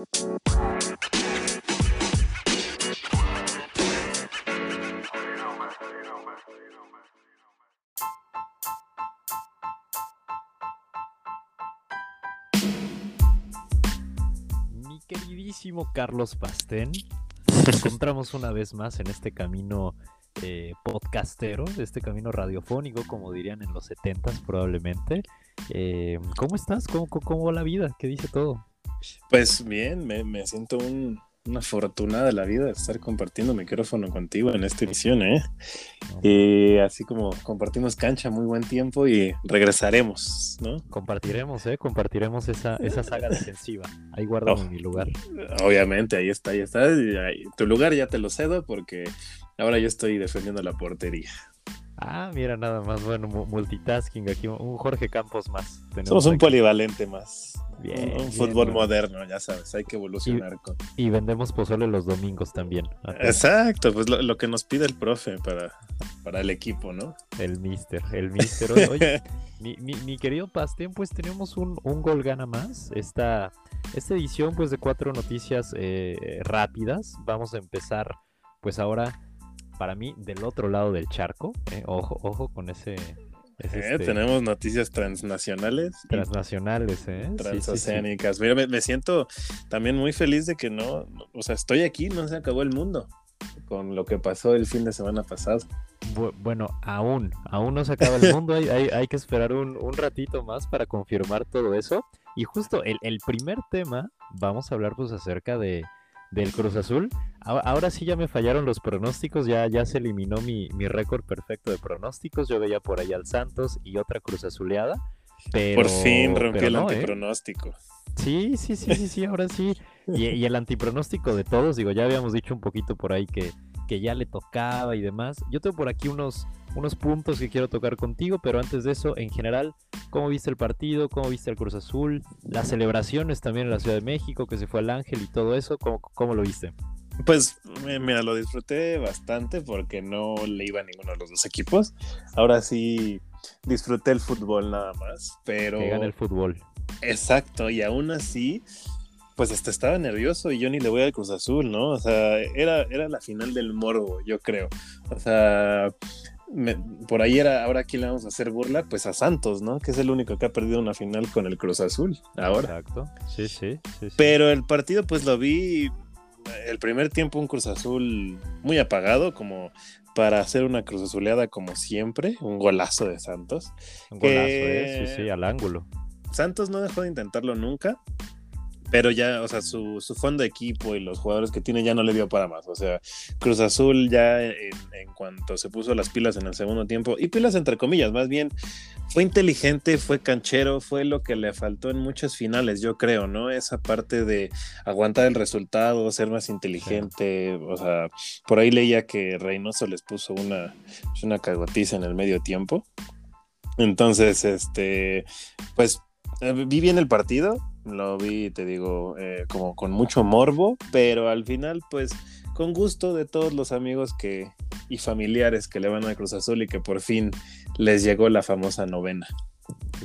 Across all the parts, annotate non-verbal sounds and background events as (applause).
Mi queridísimo Carlos Pastén, (laughs) nos encontramos una vez más en este camino eh, podcastero, este camino radiofónico, como dirían en los 70 probablemente. Eh, ¿Cómo estás? ¿Cómo, ¿Cómo, cómo, va la vida? ¿Qué dice todo? Pues bien, me, me siento un, una fortuna de la vida de estar compartiendo micrófono contigo en esta edición, ¿eh? Y así como compartimos cancha muy buen tiempo y regresaremos, ¿no? Compartiremos, ¿eh? Compartiremos esa, esa saga defensiva. Ahí guardo Oh. mi lugar. Obviamente, ahí está, ahí está. Ahí- tu lugar ya te lo cedo porque ahora yo estoy defendiendo la portería. Ah, mira, nada más, bueno, mu- multitasking aquí, un Jorge Campos más. tenemos Somos un aquí. polivalente más. Bien, un fútbol moderno, ya sabes, hay que evolucionar con. Y vendemos pozole los domingos también. Exacto, pues lo, lo que nos pide el profe para, para el equipo, ¿no? El mister, el mister. Oye, oye, (laughs) mi, mi- mi querido Pastén, pues tenemos un, un gol gana más. Esta, esta edición, pues, de cuatro noticias eh, rápidas. Vamos a empezar, pues, ahora, para mí, del otro lado del charco. eh, Ojo, ojo con ese... ese, Eh, este, Tenemos noticias transnacionales. Transnacionales, ¿eh? Sí, sí, sí. transoceánicas. Mira, me, me siento también muy feliz de que no, no- o sea, estoy aquí, no se acabó el mundo con lo que pasó el fin de semana pasado. Bu- Bueno, aún, aún no se acaba el mundo, hay, hay- hay que esperar un, un ratito más para confirmar todo eso. Y justo el, el primer tema, vamos a hablar pues acerca de, del Cruz Azul. Ahora, sí ya me fallaron los pronósticos, ya, ya se eliminó mi, mi récord perfecto de pronósticos. Yo veía por ahí al Santos y otra Cruz Azuleada. Pero, Por fin pero el no, ¿eh? antipronóstico. Sí, sí, sí, sí, sí, ahora sí. Y, y el antipronóstico de todos, digo, ya habíamos dicho un poquito por ahí que, que ya le tocaba y demás. Yo tengo por aquí unos, unos puntos que quiero tocar contigo, pero antes de eso, en general, ¿cómo viste el partido? ¿Cómo viste el Cruz Azul? Las celebraciones también en la Ciudad de México, que se fue al Ángel y todo eso, ¿cómo, cómo lo viste? Pues mi- mira, lo disfruté bastante porque no le iba a ninguno de los dos equipos. Ahora sí disfruté el fútbol nada más, pero Que gana el fútbol. Exacto, y aún así, pues hasta estaba nervioso y yo ni le voy al Cruz Azul, ¿no? O sea, era, era la final del morbo, yo creo. O sea, me- por ahí era, ahora quién le vamos a hacer burla, pues a Santos, ¿no? Que es el único que ha perdido una final con el Cruz Azul, ahora. Exacto. Sí, sí, sí. sí. Pero el partido, pues lo vi, el primer tiempo un Cruz Azul muy apagado, como para hacer una Cruz Azuleada como siempre, un golazo de Santos. Un golazo, ¿eh? Sí, sí, al ángulo. Santos no dejó de intentarlo nunca, pero ya, o sea, su, su fondo de equipo y los jugadores que tiene ya no le dio para más. O sea, Cruz Azul ya en, en cuanto se puso las pilas en el segundo tiempo, y pilas entre comillas, más bien, fue inteligente, fue canchero, fue lo que le faltó en muchas finales, yo creo, ¿no? Esa parte de aguantar el resultado, ser más inteligente, o sea, por ahí leía que Reynoso les puso una, pues, una cagotiza en el medio tiempo. Entonces, este, pues eh, vi bien el partido, lo vi, te digo, eh, como con mucho morbo, pero al final, pues, con gusto de todos los amigos que y familiares que le van a Cruz Azul y que por fin les llegó la famosa novena.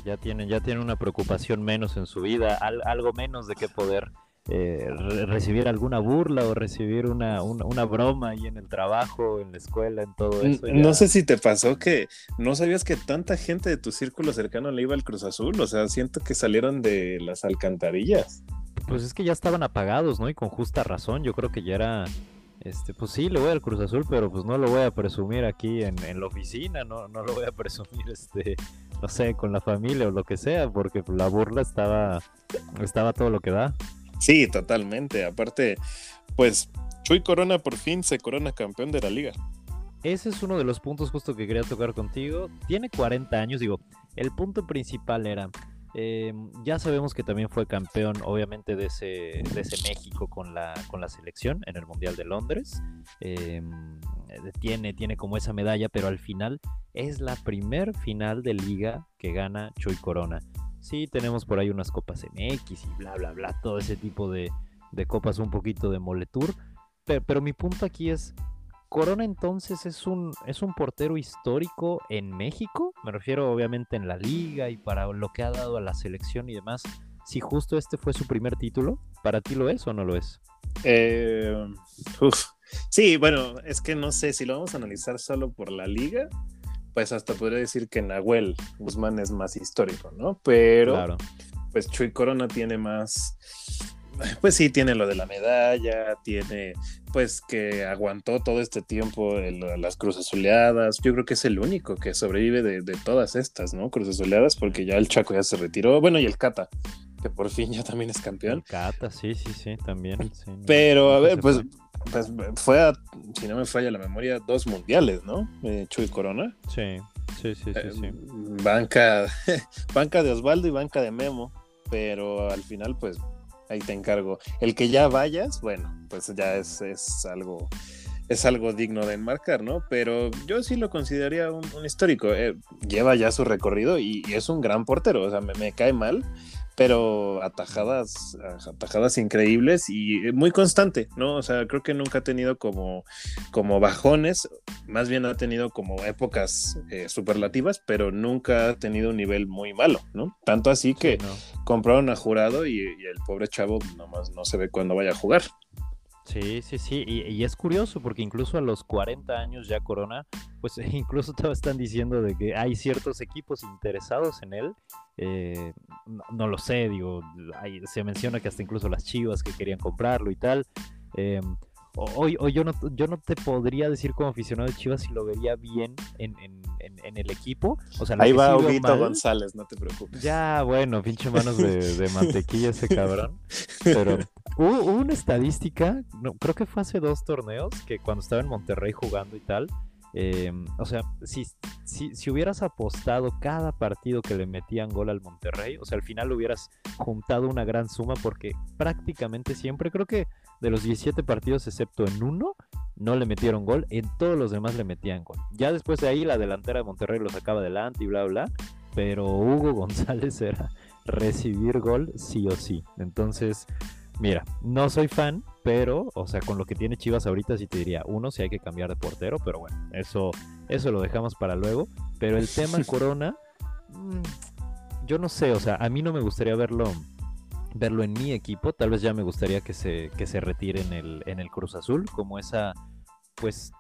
ya tienen, ya tienen una preocupación menos en su vida, al- algo menos de que poder eh, re- recibir alguna burla o recibir una, una, una broma ahí en el trabajo, en la escuela, en todo eso. No sé si te pasó que no sabías que tanta gente de tu círculo cercano le iba al Cruz Azul, o sea, siento que salieron de las alcantarillas. Pues es que ya estaban apagados, ¿no? Y con justa razón, yo creo que ya era... Este, pues sí, le voy al Cruz Azul, pero pues no lo voy a presumir aquí en, en la oficina, no, no lo voy a presumir, (laughs) este, no sé, con la familia o lo que sea, porque la burla estaba, estaba todo lo que da. Sí, totalmente. Aparte, pues Chuy Corona por fin se corona campeón de la liga. Ese es uno de los puntos justo que quería tocar contigo. Tiene 40 años, digo, el punto principal era, eh, ya sabemos que también fue campeón, obviamente, de ese, de ese México con la, con la selección en el Mundial de Londres. Eh, tiene, tiene como esa medalla, pero al final es la primer final de liga que gana Chuy Corona. Sí, tenemos por ahí unas copas MX y bla, bla, bla, todo ese tipo de, de copas un poquito de moletur. Pero, pero mi punto aquí es, Corona entonces es un, es un portero histórico en México, me refiero obviamente en la liga y para lo que ha dado a la selección y demás. si justo este fue su primer título. ¿Para ti lo es o no lo es? Eh. Sí, bueno, es que no sé si lo vamos a analizar solo por la liga, pues hasta podría decir que Nahuel Guzmán es más histórico, ¿no? Pero pues Chuy Corona tiene más, pues sí, tiene lo de la medalla, tiene pues que aguantó todo este tiempo las cruz azuleadas. Yo creo que es el único que sobrevive de, todas estas, ¿no? Cruz azuleadas, porque ya el Chaco ya se retiró. Bueno, y el Cata, que por fin ya también es campeón. Cata, sí, sí, sí, también. Pero a ver, pues, pues, fue a, si no me falla la memoria, dos mundiales, ¿no? Eh, Chuy Corona. Sí, sí, sí, sí. sí. Eh, banca, (laughs) banca de Osvaldo y banca de Memo, pero al final, pues ahí te encargo. El que ya vayas, bueno, pues ya es, algo es algo digno de enmarcar, ¿no? Pero yo sí lo consideraría un, histórico. Eh, lleva ya su recorrido y, es un gran portero. O sea, me, cae mal, pero atajadas, atajadas increíbles y muy constante, ¿no? O sea, creo que nunca ha tenido como, como bajones, más bien ha tenido como épocas eh, superlativas, pero nunca ha tenido un nivel muy malo, ¿no? Tanto así que compraron a jurado y, y, el pobre chavo nomás no se ve cuándo vaya a jugar. Sí, sí, sí, y, es curioso porque incluso a los 40 años ya Corona, pues (laughs) incluso te están diciendo de que hay ciertos equipos interesados en él. Eh, no, lo sé, digo, se menciona que hasta incluso las Chivas que querían comprarlo y tal. Eh, Hoy, yo, no, yo no te podría decir como aficionado de Chivas si lo vería bien en, el equipo. O sea, Ahí va Huguito González, no te preocupes. Ya, bueno, pinche manos de, mantequilla ese cabrón. Pero (laughs) hubo, una estadística, no, creo que fue hace dos torneos, que cuando estaba en Monterrey jugando y tal, em, o sea, si, si, si, hubieras apostado cada partido que le metían gol al Monterrey, o sea, al final hubieras juntado una gran suma porque prácticamente siempre, creo que de los 17 partidos, excepto en uno, no le metieron gol. En todos los demás le metían gol. Ya después de ahí, la delantera de Monterrey lo sacaba adelante y bla, bla. Pero Hugo (laughs) González era recibir gol sí o sí. Entonces, mira, no soy fan, pero, o sea, con lo que tiene Chivas ahorita sí te diría, uno, si hay que cambiar de portero, pero bueno, eso, eso lo dejamos para luego. Pero el tema (laughs) Corona, mm, yo no sé, o sea, a mí no me gustaría verlo verlo en mi equipo. Tal vez ya me gustaría que se, que se retire en el, en el Cruz Azul, como esa, pues,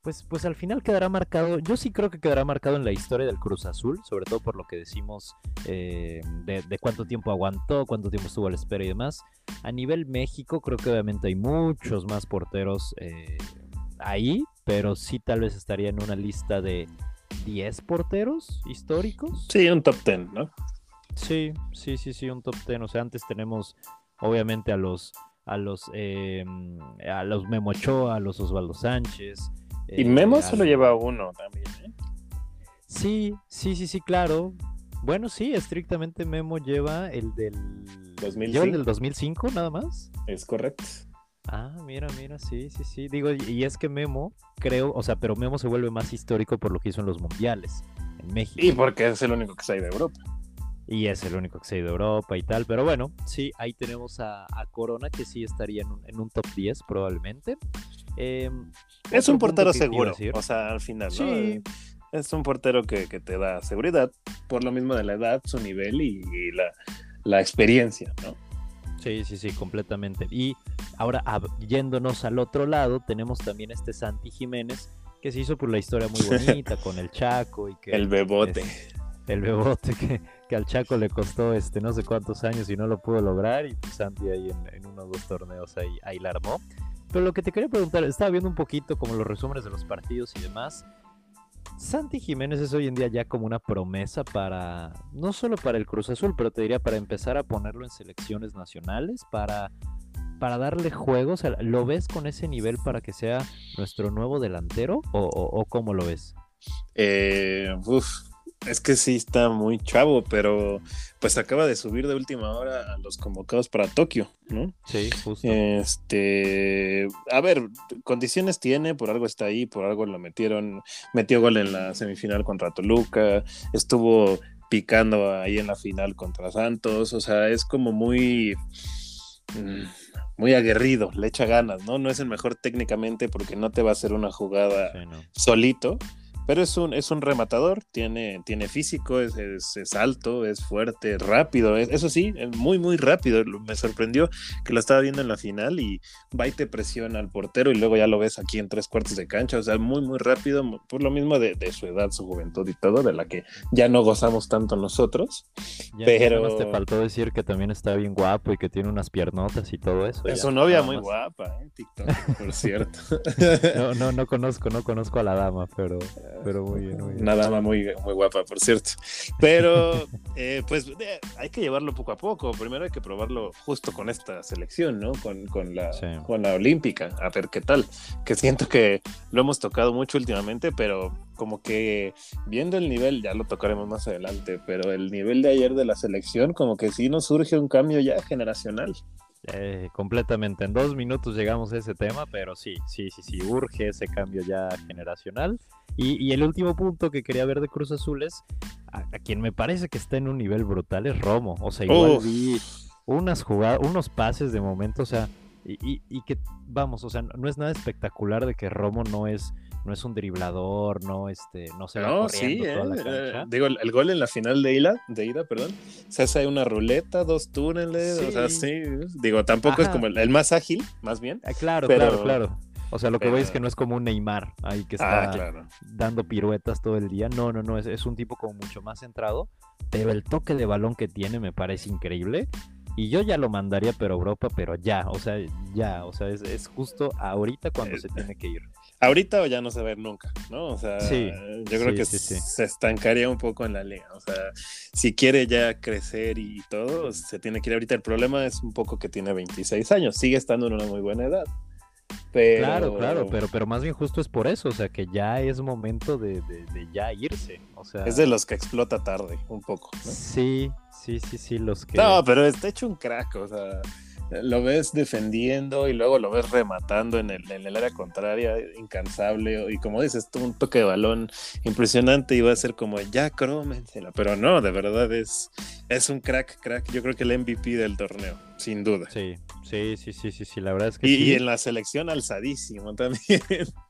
pues, pues al final quedará marcado, yo sí creo que quedará marcado en la historia del Cruz Azul, sobre todo por lo que decimos eh, de, cuánto tiempo aguantó, cuánto tiempo estuvo a la espera y demás. A nivel México, creo que obviamente hay muchos más porteros eh, ahí, pero sí tal vez estaría en una lista de 10 porteros históricos. Sí, un top 10, ¿no? Sí, sí, sí, sí, un top 10. O sea, antes tenemos obviamente a los a los eh, a los Memo Ochoa, a los Osvaldo Sánchez. y Memo eh, solo lleva uno también, ¿eh? Sí, sí, sí, sí, claro. Bueno, sí, estrictamente Memo lleva el del 2005. el del 2005 nada más. Es correcto. Ah, mira, mira, sí, sí, sí. Digo, y es que Memo, creo, o sea, pero Memo se vuelve más histórico por lo que hizo en los mundiales en México. Y porque es el único que sale de Europa y es el único que se ha ido a Europa y tal. Pero bueno, sí, ahí tenemos a, Corona que sí estaría en un, top 10 probablemente. Em, es un portero seguro, o sea, al final, ¿no? Sí. Es un portero que, te da seguridad, por lo mismo de la edad, su nivel y, la, experiencia, ¿no? Sí, sí, sí, completamente. Y ahora, yéndonos al otro lado, tenemos también este Santi Jiménez, que se hizo por la historia muy (laughs) bonita con el Chaco y que... El bebote. el bebote que, que al Chaco le costó este no sé cuántos años y no lo pudo lograr y Santi ahí en, uno o dos torneos ahí, ahí la armó. Pero lo que te quería preguntar, estaba viendo un poquito como los resúmenes de los partidos y demás. Santi Jiménez es hoy en día ya como una promesa para, no solo para el Cruz Azul, pero te diría para empezar a ponerlo en selecciones nacionales, para, para darle juegos. ¿Lo ves con ese nivel para que sea nuestro nuevo delantero o, o cómo lo ves? Eh, uf, es que sí está muy chavo, pero pues acaba de subir de última hora a los convocados para Tokio, ¿no? Sí, justo. Este, a ver, condiciones tiene, por algo está ahí, por algo lo metieron, metió gol en la semifinal contra Toluca, estuvo picando ahí en la final contra Santos, o sea, es como muy mm, muy aguerrido, le echa ganas, ¿no? No es el mejor técnicamente porque no te va a hacer una jugada solito, pero es un, es un rematador, tiene, tiene físico, es, es, alto, es fuerte, rápido, eso sí, es muy, muy rápido. Me sorprendió que lo estaba viendo en la final y va y te presiona al portero y luego ya lo ves aquí en tres cuartos de cancha, o sea, muy, muy rápido, por lo mismo de, su edad, su juventud y todo, de la que ya no gozamos tanto nosotros. pero te faltó decir que también está bien guapo y que tiene unas piernotas y todo eso. Es su novia muy guapa, ¿eh? TikTok, por (laughs) cierto. no, no, no conozco, no conozco a la dama, pero, (laughs) pero muy bien, muy bien. Una dama muy, muy guapa, por cierto. Pero, eh, pues, eh, hay que llevarlo poco a poco. Primero hay que probarlo justo con esta selección, ¿no? Con, con la, con la olímpica, a ver qué tal. Que siento que lo hemos tocado mucho últimamente, pero como que viendo el nivel, ya lo tocaremos más adelante, pero el nivel de ayer de la selección, como que sí nos surge un cambio ya generacional. Eh, completamente. En dos minutos llegamos a ese tema, pero sí, sí, sí, sí, urge ese cambio ya generacional. Y, el último punto que quería ver de Cruz Azul es a, quien me parece que está en un nivel brutal es Romo. O sea, igual vi unas jugadas, unos pases de momento, o sea, y, y, que vamos, o sea, no es nada espectacular de que Romo no es no es un driblador, no este, no se va no, corriendo sí, toda la eh, cancha. digo, el, gol en la final de ida, de ida, perdón, se hace una ruleta, dos túneles, o sea, sí, digo, tampoco es como el, más ágil, más bien. Ah, claro, claro, claro. O sea, lo que veis es que no es como un Neymar ahí que ah, está dando piruetas todo el día. No, no, no, es, es un tipo como mucho más centrado, pero el toque de balón que tiene me parece increíble. Y yo ya lo mandaría, pero Europa, pero ya, o sea, ya, o sea, es, es justo ahorita cuando se tiene que ir ahorita o ya no se va a ver nunca, ¿no? O sea, yo creo que se estancaría un poco en la liga. O sea, si quiere ya crecer y todo, se tiene que ir ahorita. El problema es un poco que tiene 26 años, sigue estando en una muy buena edad. Claro, claro, pero, pero más bien justo es por eso, o sea, que ya es momento de, de, ya irse. O sea, es de los que explota tarde, un poco. ¿no? Sí, sí, sí, sí, los que. No, pero está hecho un crack, o sea lo ves defendiendo y luego lo ves rematando en el, en el área contraria, incansable. Y como dices, un toque de balón impresionante y va a ser como ya crómensela. Pero no, de verdad es, es un crack, crack. Yo creo que el MVP del torneo, sin duda. Sí, sí, sí, sí, sí, sí. la verdad es que y, sí. Y en la selección alzadísimo también.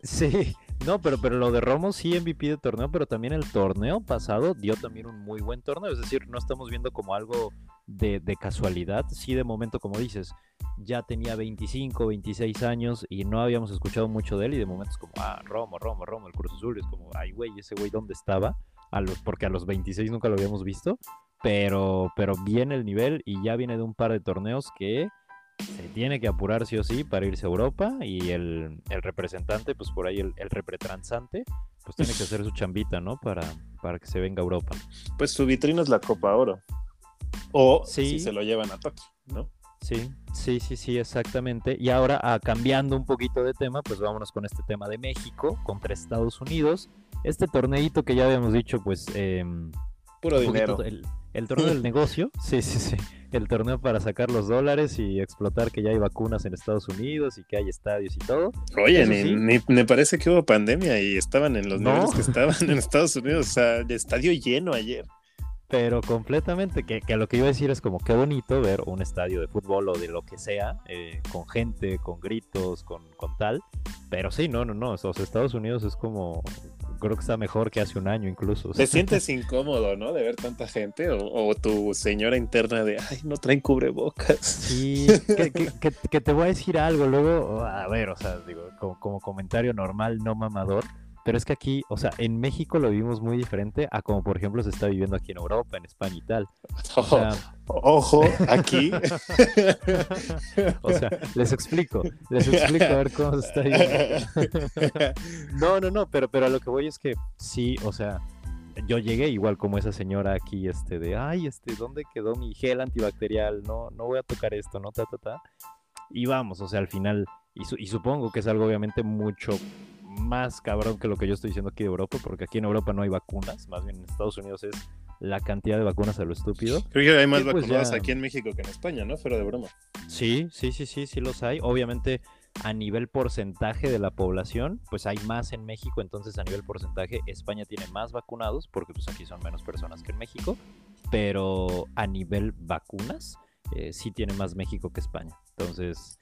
Sí, no, pero, pero lo de Romo sí MVP de torneo, pero también el torneo pasado dio también un muy buen torneo. Es decir, no estamos viendo como algo de, de, casualidad. Sí, de momento, como dices, ya tenía 25, 26 años y no habíamos escuchado mucho de él. Y de momento es como, ah, Romo, Romo, Romo, el Cruz Azul. Es como, ay, güey, ese güey, ¿dónde estaba? A los, porque a los 26 nunca lo habíamos visto. Pero, pero viene el nivel y ya viene de un par de torneos que se tiene que apurar sí o sí para irse a Europa y el, representante, pues por ahí el, el, repretransante, pues tiene que hacer su chambita, ¿no? Para, para que se venga a Europa. Pues su vitrina es la Copa Oro. O si se lo llevan a Tokio, ¿no? Sí, sí, sí, sí, exactamente. Y ahora, ah, cambiando un poquito de tema, pues vámonos con este tema de México contra Estados Unidos. Este torneito que ya habíamos dicho, pues... Em, Puro dinero. El torneo del negocio, (laughs) sí, sí, sí. El torneo para sacar los dólares y explotar que ya hay vacunas en Estados Unidos y que hay estadios y todo. Oye, ni, me parece que hubo pandemia y estaban en los niveles que (laughs) estaban en Estados Unidos. O sea, el estadio lleno ayer. Pero completamente, que, que, lo que iba a decir es como qué bonito ver un estadio de fútbol o de lo que sea, eh, con gente, con gritos, con, con tal. Pero sí, no, no, no. Los Estados Unidos es como, creo que está mejor que hace un año incluso. Te sientes incómodo, ¿no? De ver tanta gente o, tu señora interna de, ay, no traen cubrebocas. Sí, (laughs) que, te voy a decir algo luego, a ver, o sea, digo, como, comentario normal, no mamador. Pero es que aquí, o sea, en México lo vivimos muy diferente a como por ejemplo se está viviendo aquí en Europa, en España y tal. O (laughs) sea, Ojo, aquí. (laughs) o sea, les explico, les explico a ver cómo se está yendo. (laughs) no, no, no, pero, pero a lo que voy es que sí, o sea, yo llegué igual como esa señora aquí, este, de, ay, este, ¿dónde quedó mi gel antibacterial? No, no voy a tocar esto, ¿no? Ta, ta, ta. Y vamos, o sea, al final, y, y supongo que es algo obviamente mucho más cabrón que lo que yo estoy diciendo aquí de Europa, porque aquí en Europa no hay vacunas, más bien en Estados Unidos es la cantidad de vacunas a lo estúpido. Creo que hay más pues, vacunadas aquí en México que en España, ¿no? Fuera de broma. Sí, sí, sí, sí, sí los hay. Obviamente a nivel porcentaje de la población, pues hay más en México, entonces a nivel porcentaje España tiene más vacunados, porque pues aquí son menos personas que en México, pero a nivel vacunas, eh, sí tiene más México que España. Entonces,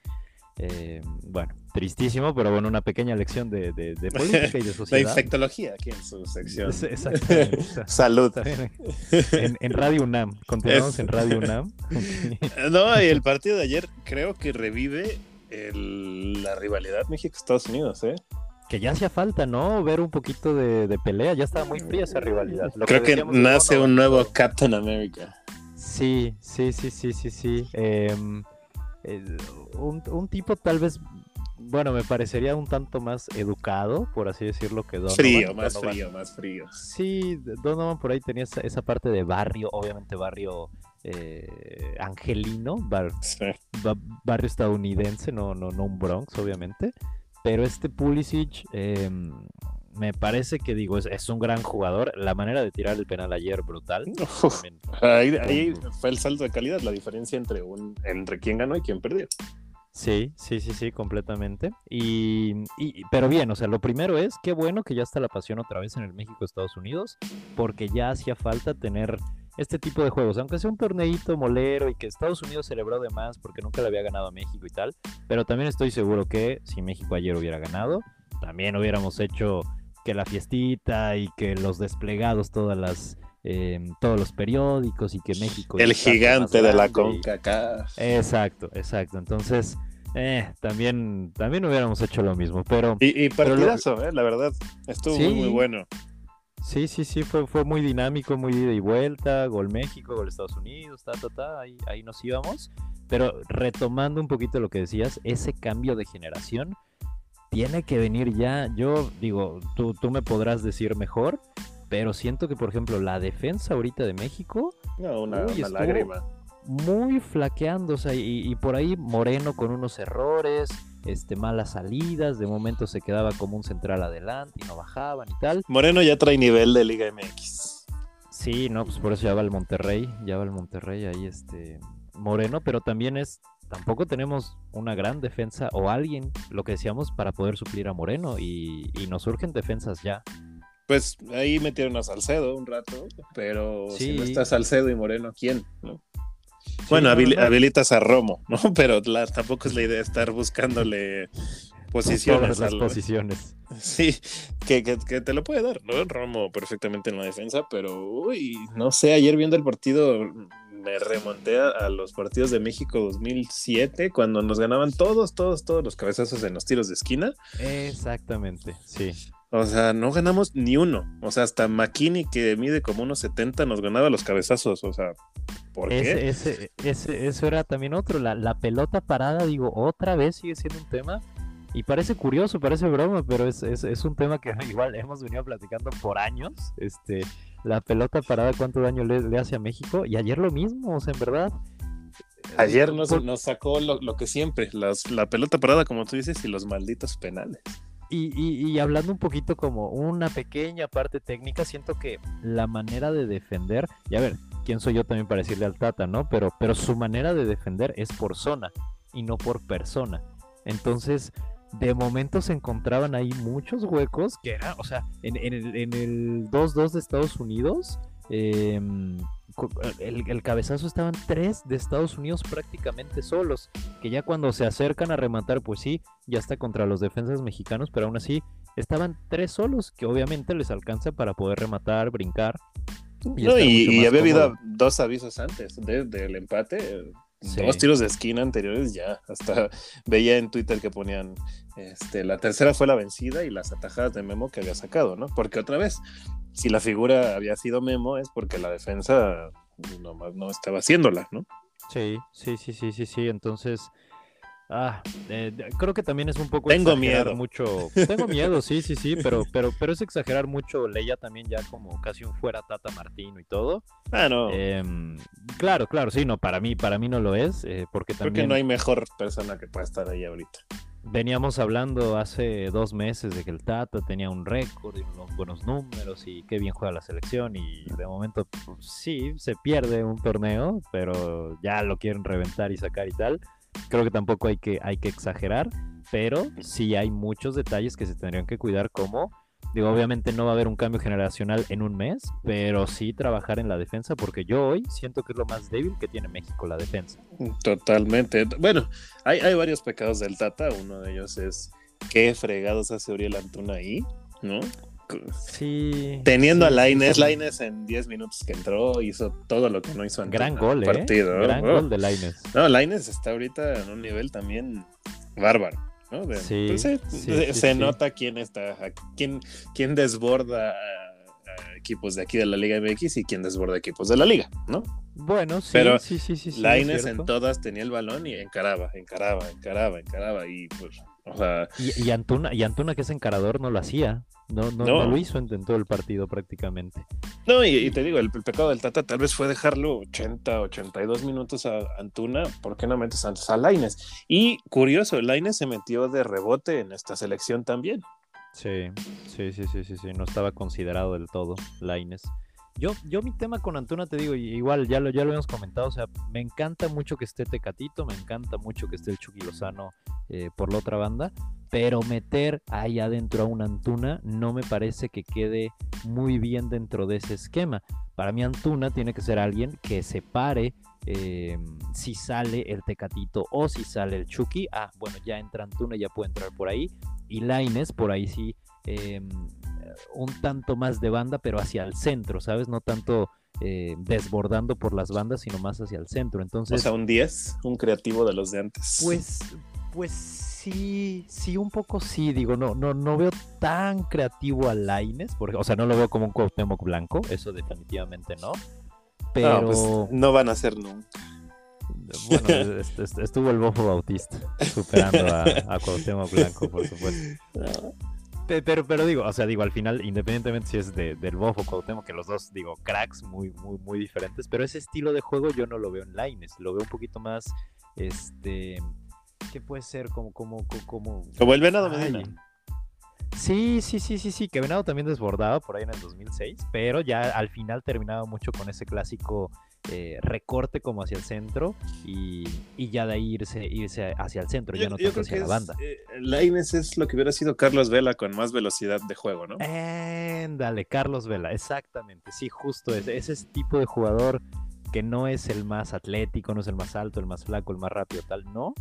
Eh, bueno, tristísimo, pero bueno, una pequeña lección de, de, de (laughs) política y de La sociedad. infectología aquí en su sección. Exactamente. (laughs) Salud. En, en Radio UNAM, continuamos Es- en Radio (laughs) UNAM. No, y el partido de ayer creo que revive el- la rivalidad México-Estados Unidos, ¿eh? que ya hacía falta, ¿no? Ver un poquito de, de pelea, ya estaba muy fría esa rivalidad. Lo Creo que de nace un nuevo. Captain America. Sí, sí, sí, sí, sí, sí. Em, eh, un, un tipo tal vez, bueno, me parecería un tanto más educado, por así decirlo, que Donovan. Frío, más Donovan- frío, más frío. Sí, Donovan por ahí tenía esa, esa parte de barrio, obviamente barrio eh, angelino, bar- Sí. barrio estadounidense, no, no, no un Bronx, obviamente. Pero este Pulisic em, me parece que digo, es, es un gran jugador. La manera de tirar el penal ayer, brutal. (laughs) Uf, ahí, ahí fue el salto de calidad, la diferencia entre un entre quién ganó y quién perdió. Sí, sí, sí, sí, completamente. Y, y- pero bien, o sea, lo primero es, qué bueno que ya está la pasión otra vez en el México-Estados Unidos, porque ya hacía falta tener este tipo de juegos, aunque sea un torneito molero y que Estados Unidos celebró de más porque nunca le había ganado a México y tal, pero también estoy seguro que si México ayer hubiera ganado, también hubiéramos hecho que la fiestita y que los desplegados, todas las... em, todos los periódicos y que México El gigante de la y- CONCACAF. Exacto, exacto. Entonces, eh, también, también hubiéramos hecho lo mismo, pero Y, y Pero lo- partidazo, eh, la verdad. Estuvo muy, muy bueno. sí, sí, sí, fue, fue muy dinámico, muy ida y vuelta, gol México, gol Estados Unidos, ta, ta, ta, ahí, ahí nos íbamos. Pero retomando un poquito lo que decías, ese cambio de generación tiene que venir ya. Yo digo, tú, tú me podrás decir mejor, pero siento que, por ejemplo, la defensa ahorita de México No, una, Uy, una estuvo- lágrima. muy flaqueando, o sea, y, y por ahí Moreno con unos errores, este, malas salidas, de momento se quedaba como un central adelante y no bajaban y tal. Moreno ya trae nivel de Liga MX. Sí, no, pues por eso ya va el Monterrey, ya va el Monterrey ahí, este, Moreno, pero también es, tampoco tenemos una gran defensa o alguien, lo que decíamos, para poder suplir a Moreno y, y nos surgen defensas ya. Pues ahí metieron a Salcedo un rato, pero si no está Salcedo y Moreno, ¿quién? ¿No? Sí, Bueno, no, no, habili- no, habilitas a Romo, ¿no? (laughs) Pero la- tampoco es la idea estar buscándole posiciones. todas las al- posiciones. Sí, que, que- que te lo puede dar, ¿no? Romo perfectamente en la defensa, pero uy, no sé, ayer viendo el partido me remonté a, los partidos de México 2007, cuando nos ganaban todos, todos, todos los cabezazos en los tiros de esquina. Exactamente, sí. O sea, no ganamos ni uno. O sea, hasta McKinney, que mide como unos 70, nos ganaba los cabezazos. O sea, ¿por qué? Ese, ese, ese- eso era también otro. La, la pelota parada, digo, otra vez sigue siendo un tema. Y parece curioso, parece broma, pero es, es, es un tema que (laughs) igual hemos venido platicando por años. Este, la pelota parada, cuánto daño le, le hace a México. Y ayer lo mismo, o sea, en verdad. Ayer nos, Por- nos sacó lo, lo que siempre, las- la pelota parada, como tú dices, y los malditos penales. Y, y- y hablando un poquito como una pequeña parte técnica, siento que la manera de defender, y a ver, quién soy yo también para decirle al Tata, ¿no? Pero, pero su manera de defender es por zona y no por persona. Entonces, de momento se encontraban ahí muchos huecos que era, o sea, en, en el, en el 2-2 de Estados Unidos, cu- el, el cabezazo estaban tres de Estados Unidos prácticamente solos, que ya cuando se acercan a rematar, pues sí, ya está contra los defensas mexicanos, pero aún así estaban tres solos, que obviamente les alcanza para poder rematar, brincar. y No, estar y, había habido dos avisos antes de- del empate. Sí. Dos tiros de esquina anteriores ya. Hasta veía en Twitter que ponían, este, la tercera fue la vencida y las atajadas de Memo que había sacado, ¿no? Porque otra vez, si la figura había sido Memo es porque la defensa nomás no estaba haciéndola, ¿no? Sí, sí, sí, sí, sí, sí. Entonces, ah, eh, creo que también es un poco Tengo exagerar miedo. mucho. (laughs) Tengo miedo, sí, sí, sí, pero, pero, pero es exagerar mucho. Leía también ya como casi un fuera Tata Martino y todo. Ah, no. Em, claro, claro, sí, no, para mí, para mí no lo es, eh, porque Creo que no hay mejor persona que pueda estar ahí ahorita. veníamos hablando hace dos meses de que el Tata tenía un récord y unos buenos números y qué bien juega la selección y de momento pues, sí, se pierde un torneo, pero ya lo quieren reventar y sacar y tal. Creo que tampoco hay que, hay que exagerar, pero sí hay muchos detalles que se tendrían que cuidar como Digo, obviamente no va a haber un cambio generacional en un mes, pero sí trabajar en la defensa, porque yo hoy siento que es lo más débil que tiene México, la defensa. Totalmente. Bueno, hay, hay varios pecados del Tata. Uno de ellos es qué fregados hace Uriel Antuna ahí, ¿no? Sí. Teniendo sí, a Laines, sí. Laines en 10 minutos que entró, hizo todo lo que no hizo en Gran el gol, ¿eh? partido. Gran Oh. gol de Laines. No, Laines está ahorita en un nivel también bárbaro. ¿no? De- Sí, entonces, sí, de- sí, se sí. nota quién está, quién, quién desborda equipos de aquí de la Liga MX y quién desborda equipos de la Liga, ¿no? Bueno, sí, Pero sí, sí, sí. sí, Laines es en todas tenía el balón y encaraba, encaraba, encaraba, encaraba y pues, o sea, Y, y Antuna, y Antuna, que es encarador, no lo hacía. No, no, No. no lo hizo en, todo el partido prácticamente. No, y, y te digo, el, el pecado del Tata tal vez fue dejarlo 80, 82 minutos a Antuna, ¿por qué no metes antes a Laines? Y curioso, Laines se metió de rebote en esta selección también. Sí, sí, sí, sí, sí, sí. No estaba considerado del todo Laines. Yo, yo mi tema con Antuna te digo, igual ya lo, ya lo hemos comentado, o sea, me encanta mucho que esté Tecatito, me encanta mucho que esté el Chucky Lozano eh, por la otra banda, pero meter ahí adentro a un Antuna no me parece que quede muy bien dentro de ese esquema. Para mí Antuna tiene que ser alguien que separe eh, si sale el Tecatito o si sale el Chucky. Ah, bueno, ya entra Antuna, ya puede entrar por ahí. Y Laines por ahí sí eh, un tanto más de banda, pero hacia el centro, ¿sabes? No tanto eh, desbordando por las bandas, sino más hacia el centro. O Entonces, sea, un 10, un creativo de los de antes. pues, pues sí, sí, un poco sí, digo, no, no, no veo tan creativo a Laines, porque, o sea, no lo veo como un Cuauhtémoc blanco, eso definitivamente no. Pero no, pues, no van a ser nunca. bueno, est- est- estuvo el Bofo Bautista superando a, a Cuauhtémoc Blanco, por supuesto. (laughs) Pe- Pero, pero digo, o sea, digo, al final, independientemente si es de, del Bofo o Cuauhtémoc, que los dos, digo, cracks muy, muy, muy diferentes, pero ese estilo de juego yo no lo veo en Laines, lo veo un poquito más, este, ¿qué puede ser? Como, como, co- como... Como el Venado. Medina. Sí, sí, sí, sí, sí, que Venado también desbordaba por ahí en el 2006, pero ya al final terminaba mucho con ese clásico eh, recorte como hacia el centro y, y ya de ahí irse, irse hacia el centro, ya no tanto hacia la banda. eh, Lainez es lo que hubiera sido Carlos Vela con más velocidad de juego, ¿no? Dale, Carlos Vela, exactamente, sí, justo ese, ese es tipo de jugador que no es el más atlético, no es el más alto, el más flaco, el más rápido, tal, no,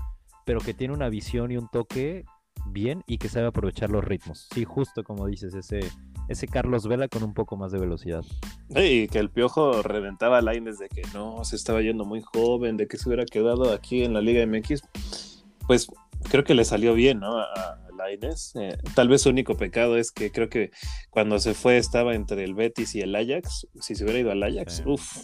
pero que tiene una visión y un toque bien y que sabe aprovechar los ritmos. Sí, justo como dices, ese, ese Carlos Vela con un poco más de velocidad. Y que el piojo reventaba a Lainez de que no, se estaba yendo muy joven, de que se hubiera quedado aquí en la Liga MX. Pues creo que le salió bien, ¿no? A, Lainez. Eh, tal vez su único pecado es que creo que cuando se fue estaba entre el Betis y el Ajax. Si se hubiera ido al Ajax, Sí. uff.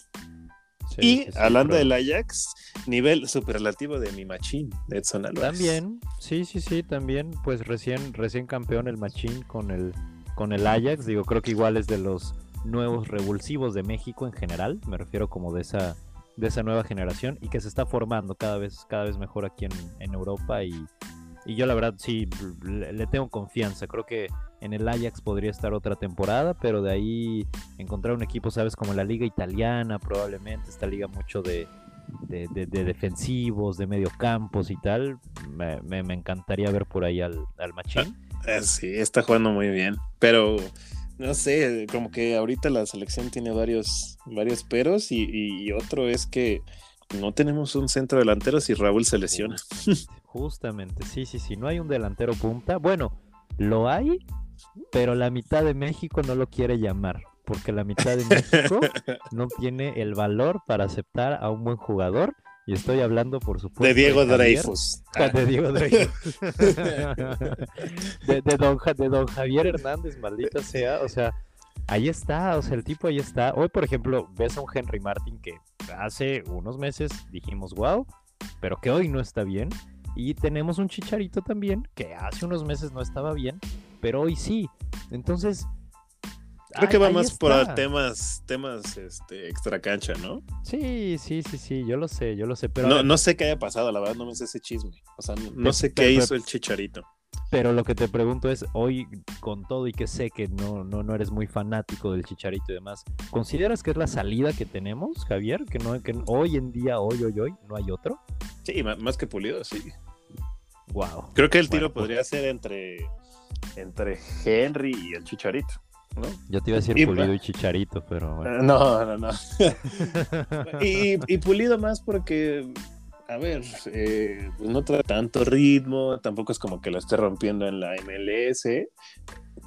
Sí, y hablando del Ajax, nivel superlativo de mi machín, de Edson Álvarez. También, sí, sí, sí, también, pues recién, recién campeón el Machín con el, con el Ajax, digo, creo que igual es de los nuevos revulsivos de México en general, me refiero como de esa, de esa nueva generación y que se está formando cada vez, cada vez mejor aquí en, Europa y, y yo la verdad sí le, tengo confianza, creo que en el Ajax podría estar otra temporada, pero de ahí encontrar un equipo, sabes, como la liga italiana probablemente, esta liga mucho de, de, de- de defensivos, de mediocampos y tal, me, me- me encantaría ver por ahí al, al Machín. Eh, sí, está jugando muy bien. Pero no sé, como que ahorita la selección tiene varios, varios peros y, y- y otro es que no tenemos un centro delantero si Raúl se lesiona. Justamente, sí, sí, sí, no hay un delantero punta. Bueno, lo hay, pero la mitad de México no lo quiere llamar, porque la mitad de México (laughs) no tiene el valor para aceptar a un buen jugador. Y estoy hablando, por supuesto, de Diego. Dreyfus. Ah, De Diego Dreyfus. (laughs) de, de don, de don Javier Hernández, maldita sea. O sea, ahí está, o sea, el tipo ahí está. Hoy, por ejemplo, ves a un Henry Martin que hace unos meses dijimos, wow, pero que hoy no está bien. Y tenemos un Chicharito también, que hace unos meses no estaba bien, pero hoy sí. Entonces... Creo que va más por está. temas, temas este, extra cancha, ¿no? Sí, sí, sí, sí, yo lo sé, yo lo sé, pero... no, ver, no sé qué haya pasado, la verdad no me sé ese chisme. O sea, no, sé qué hizo el chicharito. Pero lo que te pregunto es, hoy con todo y que sé que no, no, no eres muy fanático del chicharito y demás, ¿consideras que es la salida que tenemos, Javier? Que, no, que hoy en día, hoy, hoy, hoy, no hay otro. Sí, más que pulido, sí. Wow. Creo que el tiro Bueno, pues- podría ser entre entre Henry y el Chicharito. ¿No? Yo te iba a decir Y- Pulido y Chicharito, pero bueno. Eh, No, no, no. (laughs) y, y pulido más porque, a ver, eh, pues no trae tanto ritmo, tampoco es como que lo esté rompiendo en la MLS,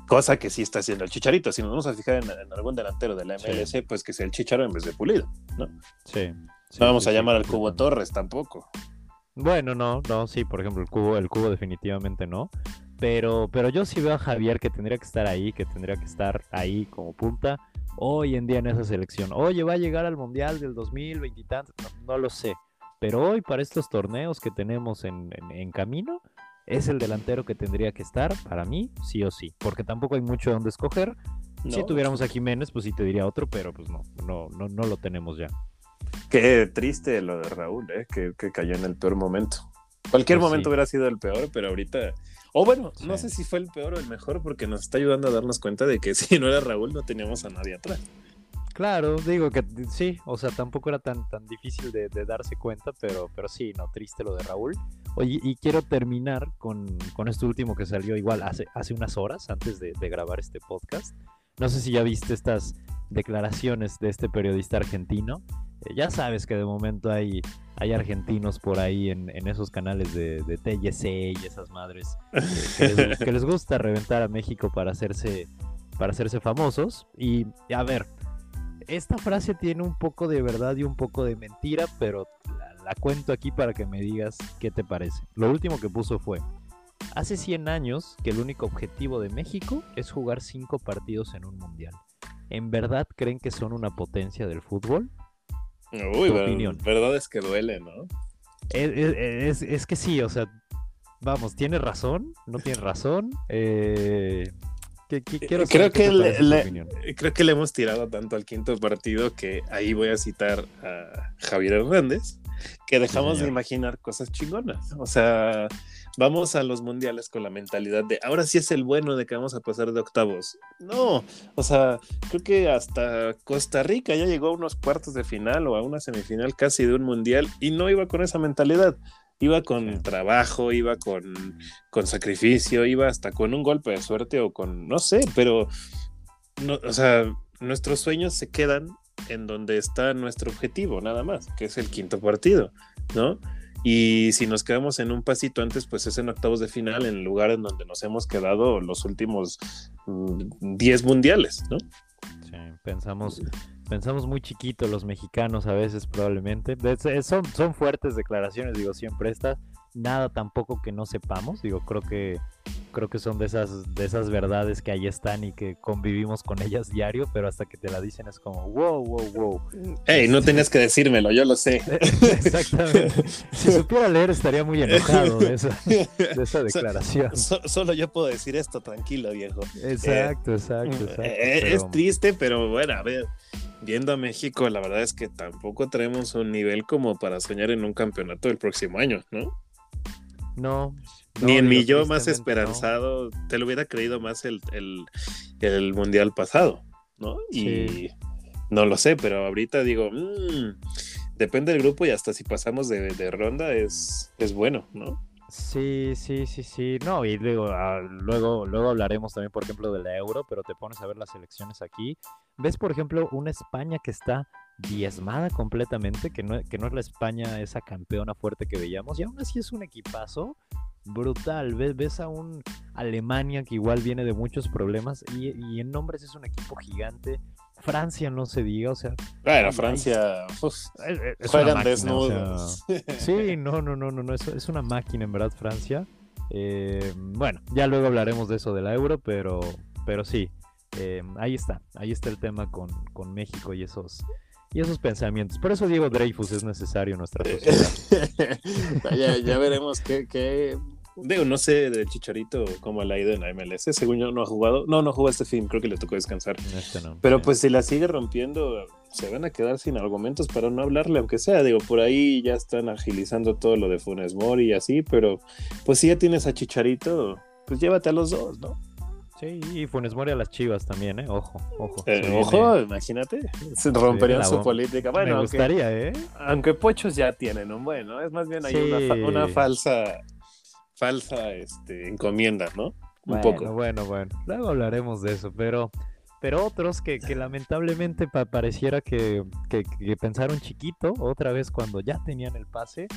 cosa que sí está haciendo el Chicharito. Si nos vamos a fijar en, en algún delantero de la Sí. MLS, pues que sea el Chicharo en vez de pulido. sí. sí, No vamos sí, a llamar al Cubo. Torres tampoco. Bueno, no, no, sí, por ejemplo, el cubo, el cubo definitivamente no. Pero, pero yo sí veo a Javier que tendría que estar ahí, que tendría que estar ahí como punta hoy en día en esa selección. Oye, va a llegar al Mundial del 2020 y tantos, no, no lo sé. Pero hoy para estos torneos que tenemos en, en- en camino, es el delantero que tendría que estar para mí, sí o sí. Porque tampoco hay mucho donde escoger. Si tuviéramos a Jiménez, pues sí te diría otro, pero pues no, no, no, no lo tenemos ya. Qué triste lo de Raúl, ¿eh? que, que cayó en el peor momento. Cualquier Pues momento sí. hubiera sido el peor, pero ahorita. O bueno, no sé si fue el peor o el mejor, porque nos está ayudando a darnos cuenta de que (laughs) si no era Raúl, no teníamos a nadie atrás. Claro, digo que sí, o sea, tampoco era tan, tan difícil de, de darse cuenta, pero, pero sí, no, triste lo de Raúl. Oye, y quiero terminar con, con esto último que salió igual hace, hace unas horas antes de, de grabar este podcast. No sé si ya viste estas declaraciones de este periodista argentino. Eh, ya sabes que de momento hay, hay argentinos por ahí en, esos canales de, de TLC y esas madres que, les, que les gusta reventar a México para hacerse, para hacerse famosos. Y a ver, esta frase tiene un poco de verdad y un poco de mentira, pero la, la cuento aquí para que me digas qué te parece. Lo último que puso fue, hace 100 años que el único objetivo de México es jugar 5 partidos en un mundial. ¿En verdad creen que son una potencia del fútbol? Uy, ver- opinión. verdad es que duele, ¿no? Es, es- que sí, o sea, vamos, ¿tiene razón? ¿No tiene razón? Eh, ¿qué- qué- quiero Creo que le- opinión. Creo que le hemos tirado tanto al quinto partido que ahí voy a citar a Javier Hernández, que dejamos de imaginar cosas chingonas. O sea, vamos a los mundiales con la mentalidad de ahora sí es el bueno de que vamos a pasar de octavos. No, o sea, creo que hasta Costa Rica ya llegó a unos cuartos de final o a una semifinal casi de un mundial y no iba con esa mentalidad. Iba con trabajo, iba con, con sacrificio, iba hasta con un golpe de suerte o con, no sé, pero, no, o sea, nuestros sueños se quedan en donde está nuestro objetivo, nada más, que es el quinto partido, ¿no? Y si nos quedamos en un pasito antes, pues es en octavos de final, en el lugar en donde nos hemos quedado los últimos mm, 10 mundiales, ¿no? Sí, pensamos, pensamos muy chiquito los mexicanos a veces probablemente. Son, son fuertes declaraciones, digo, siempre estas. Nada tampoco que no sepamos, digo, creo que creo que son de esas de esas verdades que ahí están y que convivimos con ellas diario, pero hasta que te la dicen es como wow, wow, wow. Hey, no tenías que decírmelo, yo lo sé. (laughs) Exactamente. Si (laughs) supiera leer estaría muy enojado de esa, de esa (laughs) declaración. So- solo yo puedo decir esto, tranquilo, viejo. Exacto, exacto, exacto. Eh, pero- Es triste, pero bueno, a ver, viendo a México, la verdad es que tampoco tenemos un nivel como para soñar en un campeonato el próximo año, ¿no? No. Ni en mi yo más no. esperanzado, te lo hubiera creído más el, el, el mundial pasado, ¿no? Y no lo sé, pero ahorita digo, mm, depende del grupo y hasta si pasamos de, de ronda es, es bueno, ¿no? Sí, sí, sí, sí. No, y luego, ah, luego, luego hablaremos también, por ejemplo, de la Euro, pero te pones a ver las elecciones aquí. Ves, por ejemplo, una España que está diezmada completamente, que no, que no es la España esa campeona fuerte que veíamos, y aún así es un equipazo brutal. Ves, ves a un Alemania que igual viene de muchos problemas, y, y en nombres es un equipo gigante. Francia no se diga, o sea, Bueno, Francia uf, es, es- es una juegan máquina, o sea, desnudos. (laughs) Sí, no, no, no, no, no, es, es una máquina en verdad Francia. Eh, bueno, ya luego hablaremos de eso de la euro, pero, pero sí, eh, ahí está, ahí está el tema con, con México y esos, y esos pensamientos. Por eso Diego Dreyfus es necesario en nuestra sociedad. (laughs) ya, ya veremos qué, qué- Digo, no sé del Chicharito cómo le ha ido en la MLS. Según yo, no ha jugado. No, no jugó este film. Creo que le tocó descansar. Este no, Pero pues si la sigue rompiendo, se van a quedar sin argumentos para no hablarle, aunque sea. Digo, por ahí ya están agilizando todo lo de Funes Mori y así. Pero pues si ya tienes a Chicharito, pues llévate a los dos, ¿no? Sí, y Funes Mori a las chivas también, ¿eh? Ojo, ojo. Eh, viene- ojo, imagínate. Se romperían su política. Me Bueno, aunque, gustaría, ¿eh? aunque Pochos ya tienen un bueno. Es más bien hay una, fa- Sí. una falsa, falsa este, encomienda, ¿no? un bueno, poco. Bueno, bueno, luego hablaremos de eso, pero, pero otros que, que lamentablemente pa- pareciera que, que- que pensaron chiquito otra vez cuando ya tenían el pase,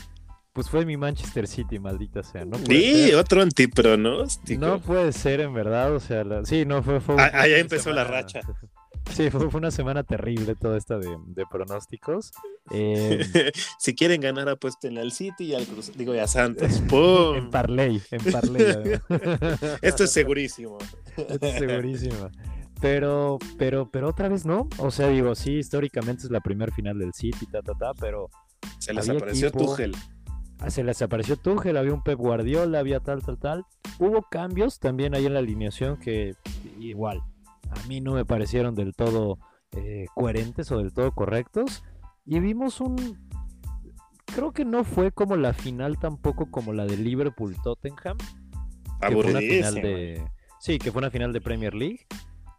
pues fue mi Manchester City, maldita sea. No Sí, ser. otro antipronóstico. No puede ser, en verdad, o sea, la- sí, no fue... fue Ah, ya empezó la racha. (laughs) Sí, fue, fue una semana terrible toda esta de, de pronósticos. Eh, (laughs) si quieren ganar, apuesten al City y al Cruz. Digo, y a Santos. ¡Pum! en parlay, en además. (laughs) Esto es segurísimo. Esto es segurísima. Pero, pero, pero otra vez no. O sea, digo, sí, históricamente es la primer final del City, ta, ta, ta, pero Se les apareció equipo. Tuchel. Ah, se les apareció Tuchel, había un Pep Guardiola, había tal, tal, tal. Hubo cambios también ahí en la alineación que igual, a mí no me parecieron del todo eh, coherentes o del todo correctos. Y vimos un... Creo que no fue como la final tampoco como la de Liverpool-Tottenham, que fue una final de sí que fue una final de Premier League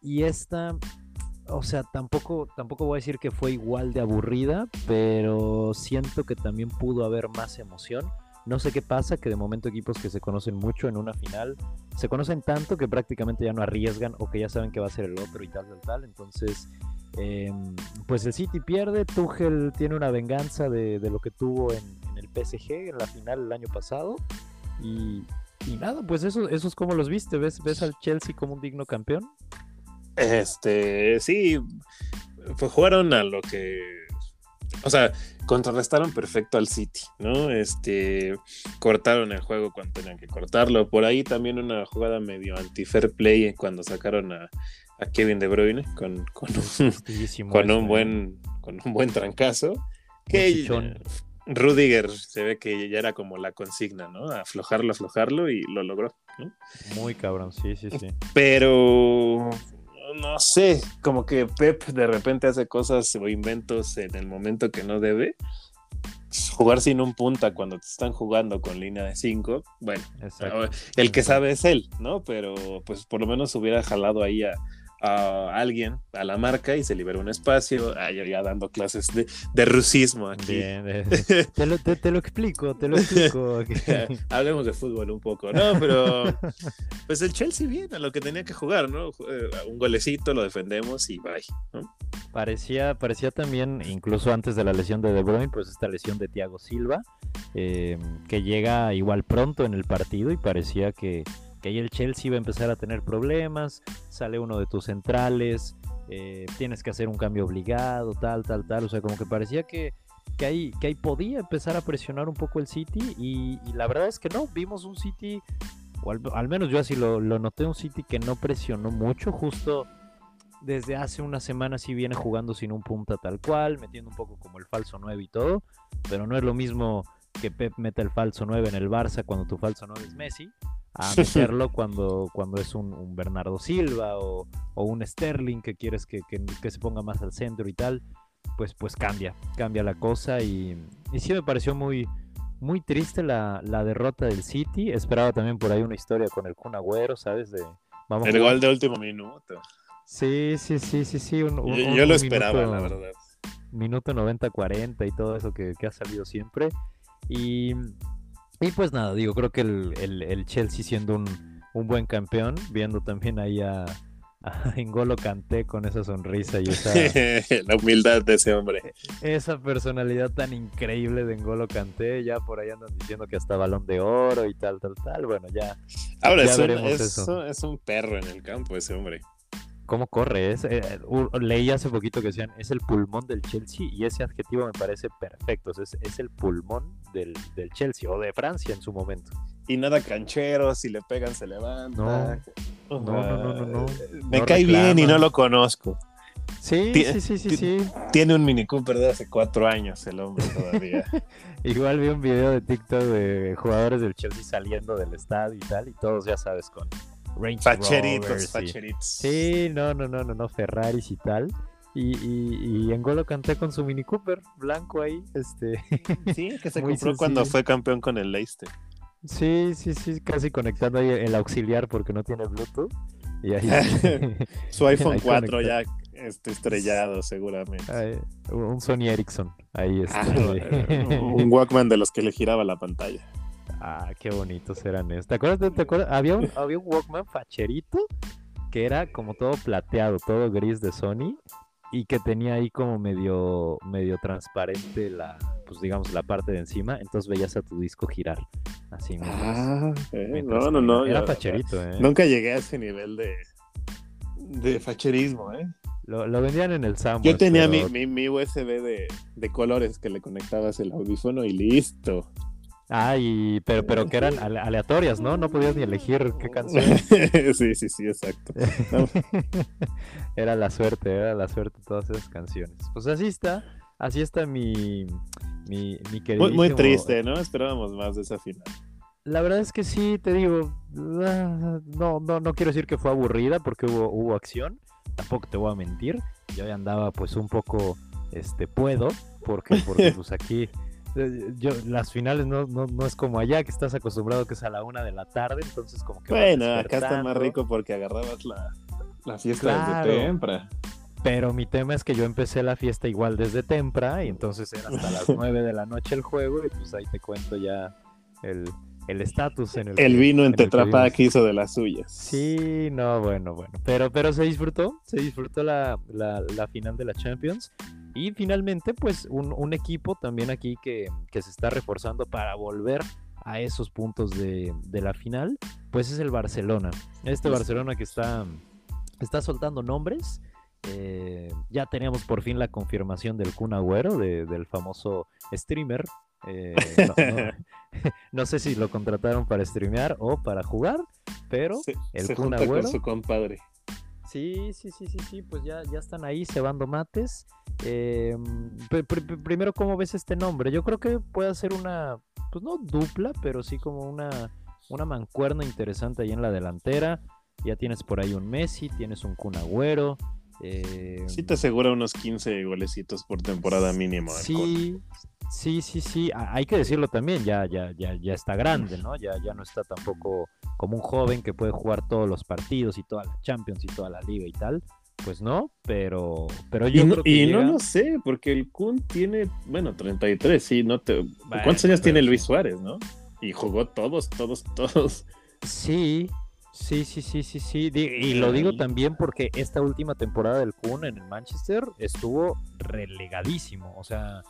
y esta o sea tampoco tampoco voy a decir que fue igual de aburrida pero siento que también pudo haber más emoción no sé qué pasa que de momento equipos que se conocen mucho en una final se conocen tanto que prácticamente ya no arriesgan o que ya saben que va a ser el otro y tal tal tal entonces em, pues el City pierde Tuchel tiene una venganza de, lo que tuvo en, en el PSG en la final el año pasado y, y nada, pues eso, eso es como los viste. ¿Ves, ¿Ves al Chelsea como un digno campeón? Este, sí, pues jugaron a lo que, o sea, contrarrestaron perfecto al City, ¿no? Este, cortaron el juego cuando tenían que cortarlo. Por ahí también una jugada medio anti-fair play cuando sacaron a, a Kevin De Bruyne con, con un, con ¿eh? buen, con un buen trancazo. Que. Rudiger se ve que ya era como la consigna, ¿no? Aflojarlo, aflojarlo y lo logró, ¿no? Muy cabrón, sí, sí, sí. Pero no sé, como que Pep de repente hace cosas o inventos en el momento que no debe. Jugar sin un punta cuando te están jugando con línea de 5, bueno, Exacto. el que sabe es él, ¿no? Pero pues por lo menos hubiera jalado ahí a, a alguien, a la marca y se liberó un espacio, ah, ya, ya dando clases de, de rusismo aquí. Bien, eh, (laughs) te, lo, te, te lo explico, te lo explico. (laughs) (laughs) Hablemos de fútbol un poco, ¿no? Pero pues el Chelsea bien, a lo que tenía que jugar, ¿no? Eh, Un golecito, lo defendemos y bye, ¿no? Parecía, parecía también, incluso antes de la lesión de De Bruyne, pues esta lesión de Thiago Silva, eh, que llega igual pronto en el partido y parecía que, que ahí el Chelsea iba a empezar a tener problemas, sale uno de tus centrales, eh, tienes que hacer un cambio obligado, tal, tal, tal, o sea, como que parecía que, que, ahí, que ahí podía empezar a presionar un poco el City y, la verdad es que no, vimos un City, o al, al menos yo así lo, lo noté, un City que no presionó mucho, justo desde hace una semana sí viene jugando sin un punta tal cual, metiendo un poco como el falso 9 y todo, pero no es lo mismo que Pep meta el falso 9 en el Barça cuando tu falso 9 es Messi, a (laughs) meterlo cuando, cuando es un, un Bernardo Silva o, o, un Sterling que quieres que, que, que, se ponga más al centro y tal, pues, pues cambia, cambia la cosa y, y sí me pareció muy, muy triste la, la, derrota del City, esperaba también por ahí una historia con el Kun Agüero, ¿sabes? De, vamos el gol de último minuto. Sí, sí, sí, sí, sí. Un, un, yo, yo, lo esperaba, minuto, la verdad. Minuto 90-40 y todo eso que, que, ha salido siempre. Y, y pues nada, digo, creo que el, el, el Chelsea siendo un, un, buen campeón, viendo también ahí a, a (laughs) Engolo Kanté con esa sonrisa y esa... (laughs) la humildad de ese hombre. Esa personalidad tan increíble de Engolo Kanté, ya por ahí andan diciendo que hasta balón de oro y tal, tal, tal. Bueno, ya... Ahora ya es, un, es, eso. es un perro en el campo ese hombre cómo corre. Es, eh, leí hace poquito que decían, es el pulmón del Chelsea y ese adjetivo me parece perfecto. Es, es el pulmón del, del, Chelsea o de Francia en su momento. Y nada canchero, si le pegan se levanta. No, no, no, no, no. no. Me no cae reclama. bien y no lo conozco. Sí, Tien, sí, sí, sí, sí. Tiene un Mini Cooper de hace cuatro años el hombre todavía. (laughs) Igual vi un video de TikTok de jugadores del Chelsea saliendo del estadio y tal, y todos ya sabes con Range facheritos, Rovers y... facheritos. Sí, no, no, no, no, no, Ferraris y tal. Y, y, y Engolo canté con su Mini Cooper blanco ahí, este. (laughs) Sí, que se compró sencillo. cuando fue campeón con el Leicester. Sí, sí, sí, casi conectando ahí el auxiliar porque no tiene Bluetooth. Y ahí, (laughs) su (laughs) iPhone ahí 4 conectado. ya este, estrellado, seguramente. Un Sony Ericsson, ahí está. Ah, un Walkman de los que le giraba la pantalla. Ah, qué bonitos eran esos. ¿Te acuerdas? ¿Te acuerdas? Había, un, había un Walkman facherito que era como todo plateado, todo gris de Sony y que tenía ahí como medio, medio transparente la, pues digamos, la parte de encima, entonces veías a tu disco girar. Así ah, eh, no, no, no. Era facherito, ¿eh? Nunca llegué a ese nivel de, de facherismo, ¿eh? Lo, lo vendían en el Sam. Yo tenía mi, mi, mi, USB de, de colores que le conectabas el audífono y listo. Ah, y, pero, pero que eran aleatorias, ¿no? No podías ni elegir qué canción. (laughs) sí, sí, sí, exacto. (laughs) era la suerte, era la suerte todas esas canciones. Pues así está, así está mi, mi, mi querido. Muy, muy, triste, ¿no? Esperábamos más de esa final. La verdad es que sí, te digo, no, no, no quiero decir que fue aburrida porque hubo, hubo acción, tampoco te voy a mentir. Yo ya andaba pues un poco, este, puedo, porque, porque (laughs) pues aquí yo, las finales no, no, no, es como allá que estás acostumbrado que es a la una de la tarde, entonces como que... Bueno, acá está más rico porque agarrabas la, la fiesta desde temprano. Pero mi tema es que yo empecé la fiesta igual desde temprano y entonces era hasta las (laughs) nueve de la noche el juego y pues ahí te cuento ya el, el estatus en el El vino en Tetrapac que hizo de las suyas. Sí, no, bueno, bueno. Pero, pero se disfrutó, se disfrutó la, la, la final de la Champions. Y finalmente, pues un, un equipo también aquí que, que, se está reforzando para volver a esos puntos de, de la final, pues es el Barcelona. Este Barcelona que está, está soltando nombres. Eh, ya teníamos por fin la confirmación del Kun Agüero, de, del famoso streamer. Eh, no, no, (laughs) (laughs) no, sé si lo contrataron para streamear o para jugar, pero el se Kun Agüero. Con su compadre. Sí, sí, sí, sí, sí, pues ya, ya están ahí cebando mates. Eh, pr pr primero, ¿cómo ves este nombre? Yo creo que puede ser una, pues no dupla, pero sí como una, una mancuerna interesante ahí en la delantera. Ya tienes por ahí un Messi, tienes un Kun Agüero. Eh... Sí te asegura unos 15 golecitos por temporada mínimo. Sí, sí, sí, sí. Hay que decirlo también, ya, ya, ya, ya está grande, ¿no? Ya, ya no está tampoco como un joven que puede jugar todos los partidos y toda la Champions y toda la liga y tal. Pues no, pero, pero yo y creo que y llega... no lo sé, porque el Kun tiene, bueno, 33, sí, no te... ¿Cuántos años tiene Luis Suárez, no? Y jugó todos, todos, todos. Sí, sí, sí, sí, sí, sí. Y lo digo también porque esta última temporada del Kun en el Manchester estuvo relegadísimo. O sea,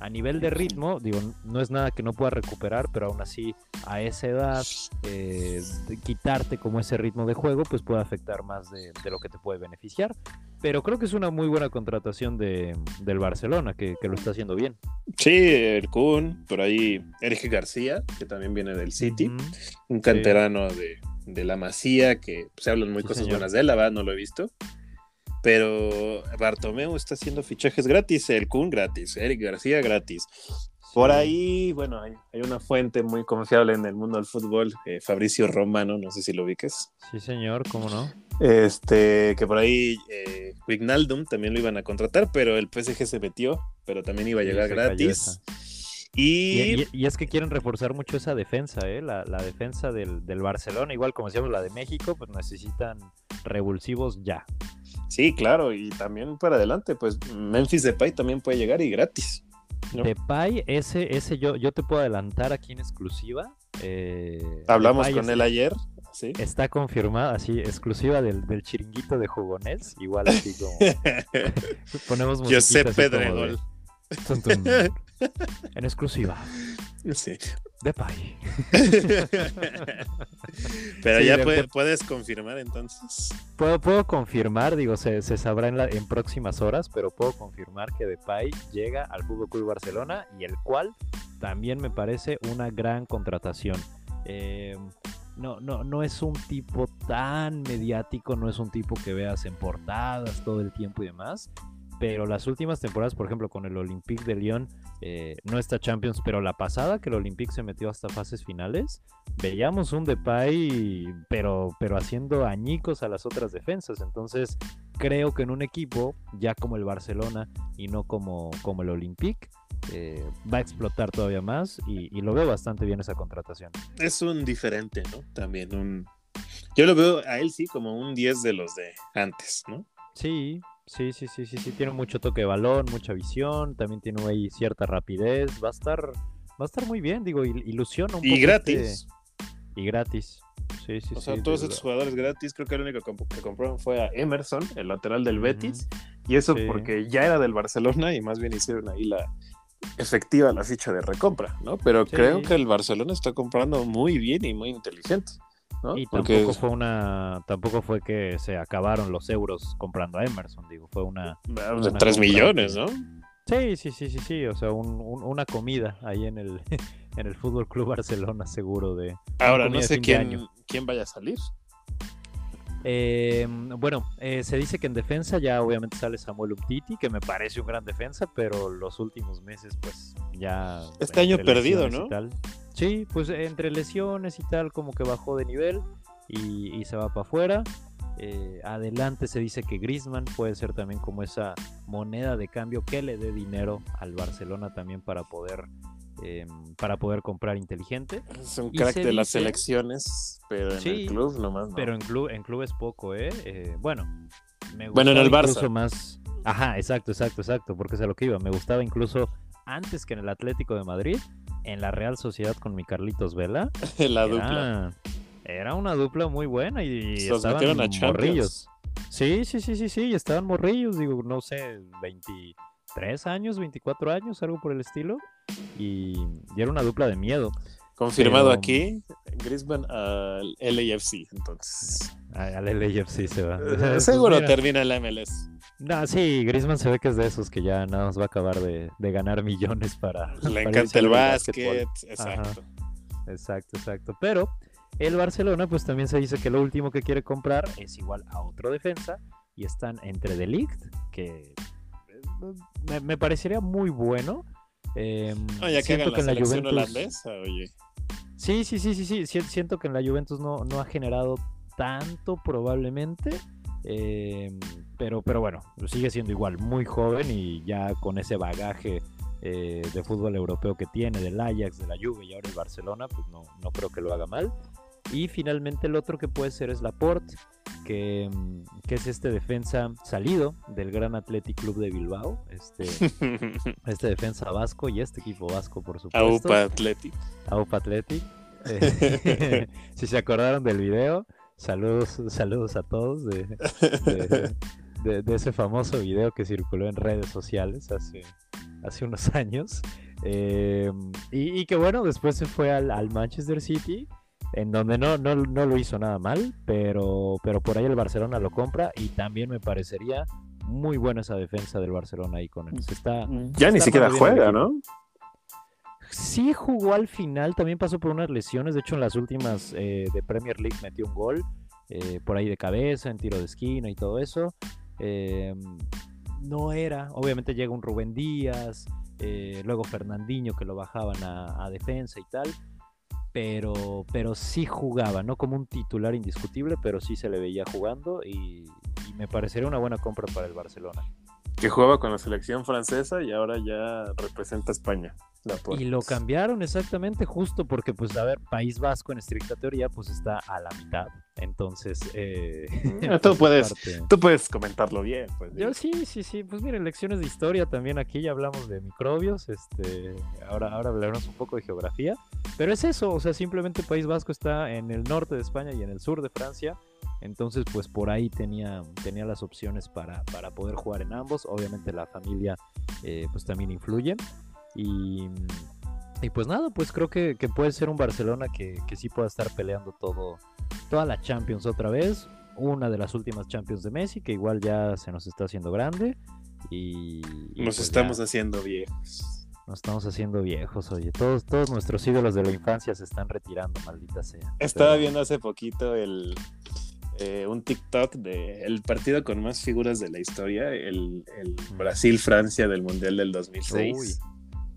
a nivel de ritmo, digo, no es nada que no pueda recuperar, pero aún así a esa edad, eh, quitarte como ese ritmo de juego, pues puede afectar más de, de, lo que te puede beneficiar. Pero creo que es una muy buena contratación de, del Barcelona, que, que, lo está haciendo bien. Sí, el Kun, por ahí Eric García, que también viene del City, un canterano sí. de, de, la Masía, que se pues, hablan muy sí, cosas señor. buenas de él, la verdad no lo he visto. Pero Bartomeu está haciendo fichajes gratis, el Kun gratis, Eric García gratis. Por ahí, bueno, hay, hay, una fuente muy confiable en el mundo del fútbol, eh, Fabricio Romano, no sé si lo ubiques. Sí, señor, ¿cómo no? Este, que por ahí eh, Wignaldum también lo iban a contratar, pero el PSG se metió, pero también iba a llegar sí, gratis. Y... Y, y... es que quieren reforzar mucho esa defensa, ¿eh? la, la defensa del, del, Barcelona, igual como decíamos la de México, pues necesitan revulsivos ya. Sí, claro, y también para adelante, pues Memphis Depay también puede llegar y gratis. ¿no? Depay, ese, ese yo, yo te puedo adelantar aquí en exclusiva. Eh, Hablamos Depay con él ayer. ¿Sí? Está confirmada, así, exclusiva del, del chiringuito de jugones. Igual así como. (laughs) (laughs) ponemos José Pedregol. De... (laughs) en exclusiva. Sí. Depay. (laughs) Pero sí, ya de, puede, puedes confirmar entonces. Puedo, puedo confirmar, digo, se, se sabrá en, la, en, próximas horas, pero puedo confirmar que Depay llega al Fútbol Club Barcelona y el cual también me parece una gran contratación. Eh, no, no, no es un tipo tan mediático, no es un tipo que veas en portadas todo el tiempo y demás, pero las últimas temporadas, por ejemplo, con el Olympique de Lyon, eh, no está Champions, pero la pasada que el Olympique se metió hasta fases finales, veíamos un Depay, pero, pero haciendo añicos a las otras defensas. Entonces, creo que en un equipo, ya como el Barcelona y no como, como el Olympique, eh, va a explotar todavía más y, y, lo veo bastante bien esa contratación. Es un diferente, ¿no? También un... Yo lo veo a él sí como un 10 de los de antes, ¿no? Sí, Sí, sí, sí, sí, sí, tiene mucho toque de balón, mucha visión, también tiene ahí cierta rapidez, va a estar, va a estar muy bien, digo, ilusiona un y poco. Gratis. Este... Y gratis. Sí, sí, o sea, sí, todos estos jugadores gratis, creo que el único que compraron fue a Emerson, el lateral del Betis, y eso porque ya era del Barcelona y más bien hicieron ahí la efectiva la ficha de recompra, ¿no? Pero creo que el Barcelona está comprando muy bien y muy inteligente, ¿no? Y Porque tampoco fue una, tampoco fue que se acabaron los euros comprando a Emerson, digo, fue una, ah, una 3 compra millones, ¿no? sí, sí, sí, sí, sí, o sea, un- un- una comida ahí en el, (laughs) en el Fútbol Club Barcelona, seguro de. Ahora, no sé quién, año. quién vaya a salir. Eh, bueno, eh, se dice que en defensa ya obviamente sale Samuel Umtiti, que me parece un gran defensa, pero los últimos meses, pues ya. Este año perdido, ¿no? tal. Sí, pues entre lesiones y tal, como que bajó de nivel y, y se va para afuera. Eh, adelante se dice que Griezmann puede ser también como esa moneda de cambio que le dé dinero al Barcelona también para poder eh, para poder comprar inteligente. Es un crack de las selecciones, pero en Sí, el club nomás no. Pero en club, en club es poco, ¿eh? Eh, bueno, me Bueno, en el Barça. incluso más. Ajá, exacto, exacto, exacto, porque es a lo que iba. Me gustaba incluso antes que en el Atlético de Madrid, en la Real Sociedad con mi Carlitos Vela. (laughs) la era, dupla. Era una dupla muy buena y estaban metieron a Champions. morrillos. Sí, sí, sí, sí, sí, y estaban morrillos, digo, no sé, 23 años, 24 años, algo por el estilo. Y, y era una dupla de miedo. Confirmado pero- aquí, Griezmann al LAFC, entonces. Al LAFC se va. Eh, (laughs) Pues Seguro mira. termina el MLS. No, sí, Griezmann se ve que es de esos que ya nada más va a acabar de, de ganar millones para. Le para encanta el básquet, exacto. Exacto, exacto. Pero el Barcelona, pues también se dice que lo último que quiere comprar es igual a otro defensa. Y están entre The Ligt, que eh, me, me parecería muy bueno. Eh, No, ya que la que en la selección Juventus. holandesa, oye. Sí, sí, sí, sí, sí. si- Siento que en la Juventus no, no ha generado tanto probablemente. eh, pero, pero bueno, sigue siendo igual, muy joven y ya con ese bagaje eh, de fútbol europeo que tiene, del Ajax, de la Juve y ahora el Barcelona, pues no, no creo que lo haga mal. Y finalmente el otro que puede ser es Laporte, que, mm, que es este defensa salido del Gran Athletic Club de Bilbao, este, (laughs) este defensa vasco y este equipo vasco, por supuesto. Aupa Athletic. Aupa Athletic. Eh, (laughs) (laughs) si se acordaron del video, saludos, saludos a todos de, de- de- de ese famoso video que circuló en redes sociales hace, hace unos años. Eh, y, y que bueno, después se fue al, al Manchester City, en donde no, no, no lo hizo nada mal, pero, pero por ahí el Barcelona lo compra y también me parecería muy buena esa defensa del Barcelona ahí con él. Se está, Ya ni Está siquiera juega. ¿no? Sí jugó al final, también pasó por unas lesiones, de hecho en las últimas eh, de Premier League metió un gol, eh, por ahí de cabeza, en tiro de esquina y todo eso. Eh, no era, obviamente llega un Rubén Díaz, eh, luego Fernandinho que lo bajaban a, a defensa y tal, pero, pero sí jugaba, no como un titular indiscutible, pero sí se le veía jugando y, y me parecería una buena compra para el Barcelona. Que jugaba con la selección francesa y ahora ya representa a España. Y lo cambiaron exactamente justo porque, pues, a ver, País Vasco en estricta teoría, pues está a la mitad. Entonces, eh, (laughs) Ah, tú puedes- parte- Tú puedes comentarlo bien, pues. Yo sí, sí, sí. Pues miren, lecciones de historia también aquí ya hablamos de microbios. Este, ahora, ahora hablaremos un poco de geografía. Pero es eso, o sea, simplemente País Vasco está en el norte de España y en el sur de Francia. Entonces, pues por ahí tenía, tenía las opciones para, para poder jugar en ambos. Obviamente la familia eh, pues también influye. Y, y pues nada, pues creo que, que puede ser un Barcelona que, que sí pueda estar peleando todo, toda la Champions otra vez. Una de las últimas Champions de Messi, que igual ya se nos está haciendo grande. Y, y Nos pues estamos ya haciendo viejos. nos estamos haciendo viejos, oye. Todos, todos nuestros ídolos de la infancia se están retirando, maldita sea. Estaba Pero- viendo hace poquito el eh, un TikTok de el partido con más figuras de la historia, el, el Brasil-Francia del Mundial del 2006. Uy.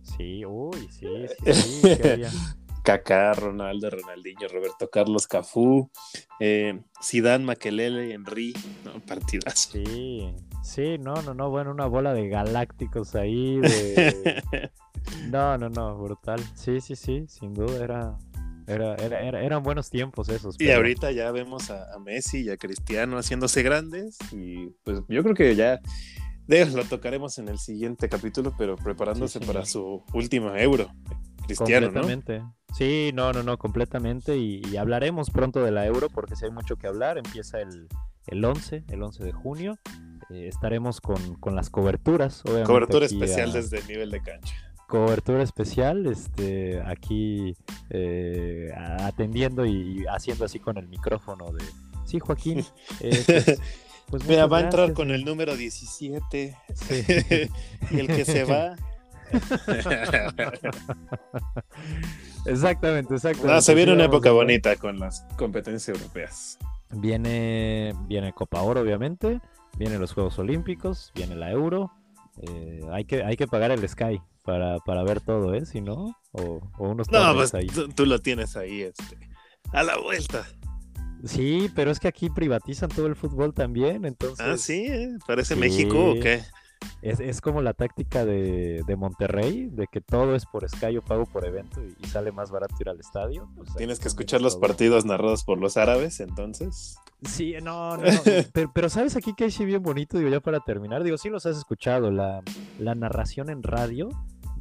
Sí, uy, sí, sí, sí. ¿qué? (laughs) Kaká, Ronaldo, Ronaldinho, Roberto Carlos, Cafú, eh, Zidane, Makelele, Henry, no, (laughs) partidazo. Sí, sí, no, no, no, bueno, una bola de galácticos ahí, de... (laughs) No, no, no, brutal. Sí, sí, sí, sin duda era... Era, era, era- eran buenos tiempos esos. Y ahorita ya vemos a, a Messi y a Cristiano haciéndose grandes y pues yo creo que ya de- lo tocaremos en el siguiente capítulo, pero preparándose Sí, para su último euro. Cristiano, completamente. Sí, no, no, no, completamente. Y, hablaremos pronto de la Euro porque si hay mucho que hablar. Empieza el, el 11, el 11 de junio. Eh, estaremos con, con, las coberturas. Obviamente, Cobertura especial desde el nivel de cancha. Cobertura especial, este, aquí eh, atendiendo y, haciendo así con el micrófono de... Sí, Joaquín. (laughs) Eh, pues, pues Mira, va a entrar con el número 17. Sí. (laughs) y el que se va (laughs) exactamente, exactamente. se viene una época bonita con las competencias europeas. Viene, viene Copa Oro, obviamente. Vienen los Juegos Olímpicos, viene la Euro. Eh, hay, que, hay que pagar el Sky para, ver todo, ¿eh? Si no, o, unos No, pues Tú, lo tienes ahí, este, a la vuelta. Sí, pero es que aquí privatizan todo el fútbol también, entonces. Ah, sí, ¿eh? ¿parece México o qué? Es, como la táctica de, Monterrey, de que todo es por Sky o pago por evento y, sale más barato ir al estadio. Pues Tienes que escuchar los partidos narrados por los árabes, entonces. Sí, no, no, (laughs) pero, sabes aquí que hay sí bien bonito, digo, ya para terminar, digo, sí los has escuchado, la, narración en radio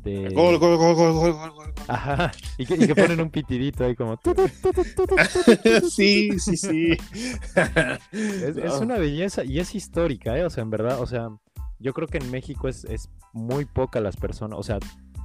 de... Gol, gol, gol, gol, gol, gol, Ajá, y que, ponen un pitidito ahí como... (laughs) sí, sí, sí. (laughs) Es, es, una belleza y es histórica, ¿eh? O sea, en verdad, o sea, yo creo que en México es, muy poca las personas, o sea,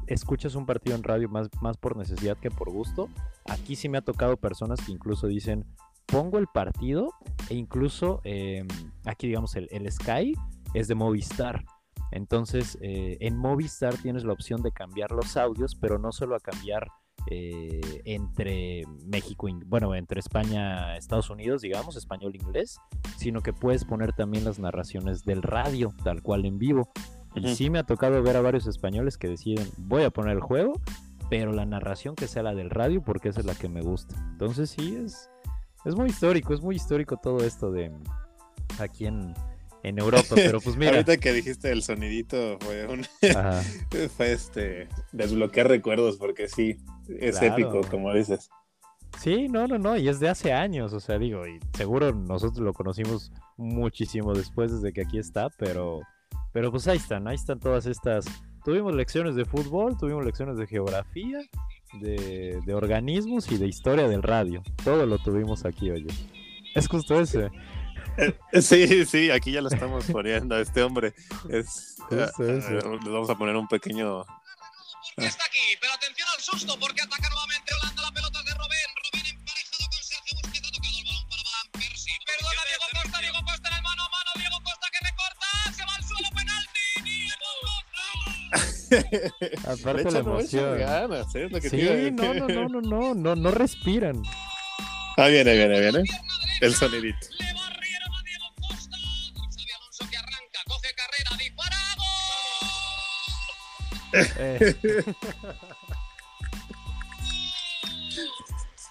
escuchas un partido en radio más, más por necesidad que por gusto. Aquí sí me ha tocado personas que incluso dicen, pongo el partido e incluso em, aquí digamos el, el, Sky es de Movistar. Entonces eh, en Movistar tienes la opción de cambiar los audios, pero no solo a cambiar eh, entre México, bueno, entre España, Estados Unidos, digamos, español-inglés, sino que puedes poner también las narraciones del radio, tal cual en vivo. Y sí me ha tocado ver a varios españoles que deciden, voy a poner el juego, pero la narración que sea la del radio, porque esa es la que me gusta. Entonces sí, es, es muy histórico, es muy histórico todo esto de aquí en, en Europa, pero pues (laughs) mira. Ahorita que dijiste el sonidito fue un (laughs) fue este desbloquear recuerdos porque sí, es épico, como dices. Sí, no, no, no, y es de hace años, o sea, digo, y seguro nosotros lo conocimos muchísimo después desde que aquí está, pero pero pues ahí están, ahí están todas estas tuvimos lecciones de fútbol, tuvimos lecciones de geografía, de, de organismos y de historia del radio. Todo lo tuvimos aquí, oye. Es justo ese. (laughs) Sí, sí, aquí ya lo estamos poniendo a este hombre. Es, eh, eh, vamos a poner un pequeño. Está aquí, pero atención al susto porque ataca nuevamente Holanda. La pelota de Robén. Robén emparejado con Sergio Busquets. Ha tocado el balón para Van Persie. Perdona, Diego Costa. Diego Costa en el mano a mano. Diego Costa que me corta. Se va al suelo. Penalti. Aparte la emoción. Ganas, ¿eh? lo que sí, no, no, no, no, no, no, no respiran. Ah, viene, viene, viene. El sonidito.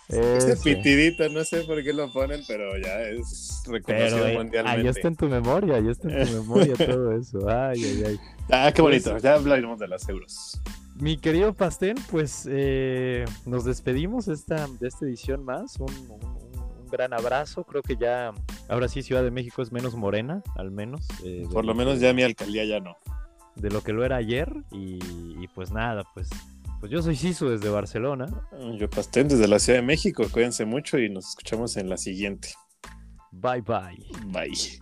Eh. Ese pitidito, no sé por qué lo ponen, pero ya es reconocido eh, mundialmente. Ahí está en tu memoria, ahí está en tu memoria (laughs) todo eso. Ay, ay, ay. Ah, qué bonito, pues, ya hablaremos de las euros. Mi querido Pastén, pues eh, nos despedimos esta, de esta edición más. Un, gran abrazo. Creo que ya, ahora sí, Ciudad de México es menos morena, al menos. por lo menos ya mi alcaldía ya no de lo que lo era ayer. Y, pues nada, pues, pues yo soy Sisu desde Barcelona. Yo Pastén desde la Ciudad de México. Cuídense mucho y nos escuchamos en la siguiente. Bye bye. Bye.